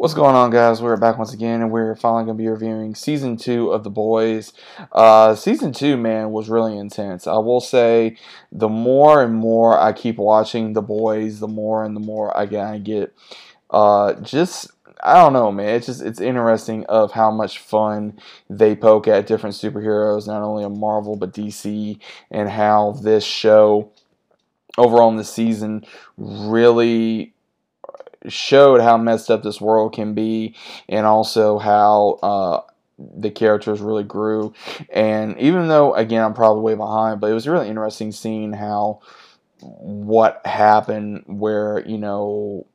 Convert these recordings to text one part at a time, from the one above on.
What's going on, guys? We're back once again, and we're finally going to be reviewing season two of The Boys. Uh, season two, man, was really intense. I will say, the more and more I keep watching The Boys, the more and the more I get, I get uh, just I don't know, man. It's just it's interesting of how much fun they poke at different superheroes, not only of Marvel but DC, and how this show overall in the season really showed how messed up this world can be, and also how uh, the characters really grew. And even though, again, I'm probably way behind, but it was really interesting seeing how what happened where you know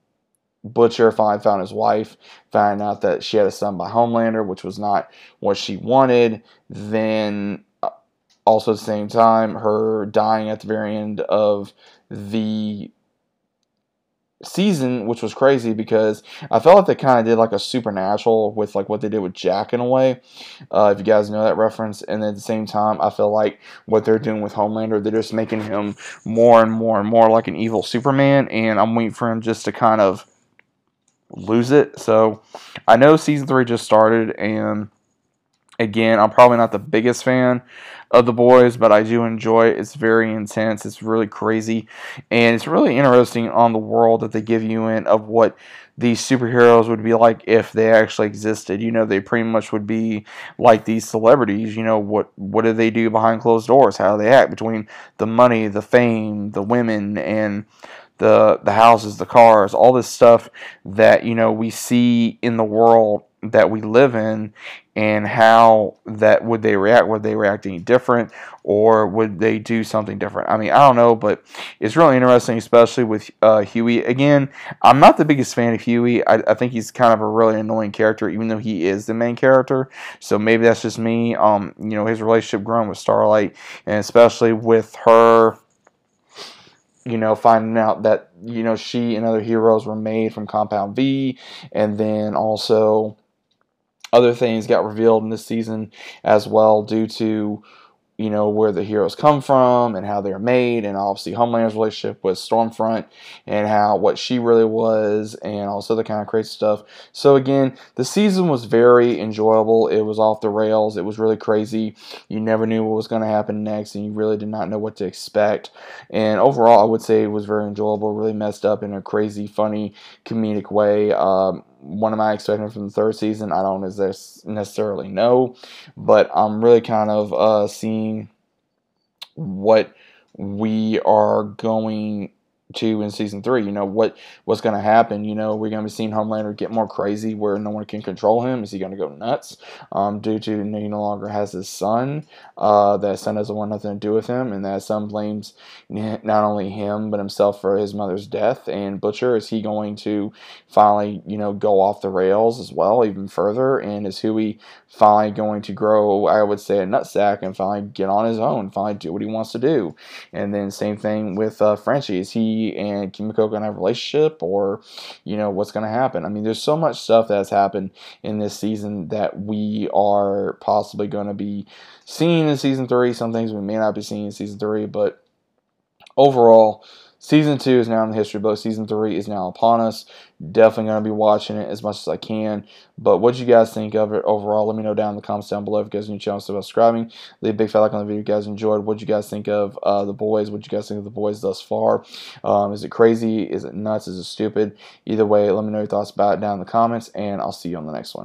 Butcher finally found his wife, found out that she had a son by Homelander, which was not what she wanted. Then, uh, also at the same time, her dying at the very end of the season, which was crazy because I felt like they kind of did like a supernatural with like what they did with Jack in a way. Uh, if you guys know that reference, and at the same time, I feel like what they're doing with Homelander, they're just making him more and more and more like an evil Superman, and I'm waiting for him just to kind of lose it. So I know season three just started, and again, I'm probably not the biggest fan of the boys, but I do enjoy it. It's very intense. It's really crazy, and it's really interesting on the world that they give you in of what these superheroes would be like if they actually existed. You know, they pretty much would be like these celebrities. You know, what what do they do behind closed doors? How do they act between the money, the fame, the women, and the the houses, the cars, all this stuff that you know we see in the world that we live in and how that would they react? Would they react any different or would they do something different? I mean i don't know but it's really interesting especially with uh, hughie again i'm not the biggest fan of Hughie. I, I, think he's kind of a really annoying character even though he is the main character. So maybe that's just me um, you know his relationship growing with starlight and especially with her you know, finding out that, you know, she and other heroes were made from Compound V, and then also other things got revealed in this season as well due to you know where the heroes come from and how they're made and obviously Homelander's relationship with Stormfront and how what she really was and also the kind of crazy stuff. So again, the season was very enjoyable. It was off the rails. It was really crazy. You never knew what was going to happen next and you really did not know what to expect. And overall, I would say it was very enjoyable, really messed up in a crazy, funny, comedic way. Um, what am I expecting from the third season? I don't necessarily know, but I'm really kind of uh, seeing what we are going to in season three. You know what what's going to happen. You know we're going to be seeing Homelander get more crazy where no one can control him. Is he going to go nuts um, due to he no longer has his son? Uh, that son doesn't want nothing to do with him, and that son blames not only him but himself for his mother's death. And Butcher is he going to finally you know go off the rails as well even further? And is Hughie finally going to grow? I would say a nutsack and finally get on his own, finally do what he wants to do. And then same thing with uh, Frenchie. Is he and Kimiko going to have a relationship or, you know, what's going to happen. I mean, there's so much stuff that's happened in this season that we are possibly going to be seeing in season three. Some things we may not be seeing in season three, but overall, Season two is now in the history book. Season three is now upon us. Definitely going to be watching it as much as I can. But what do you guys think of it overall? Let me know down in the comments down below. If you guys are new to channel, still subscribing. Leave a big fat like on the video if you guys enjoyed. What do you guys think of uh, the boys? What you guys think of the boys thus far? Um, is it crazy? Is it nuts? Is it stupid? Either way, let me know your thoughts about it down in the comments, and I'll see you on the next one.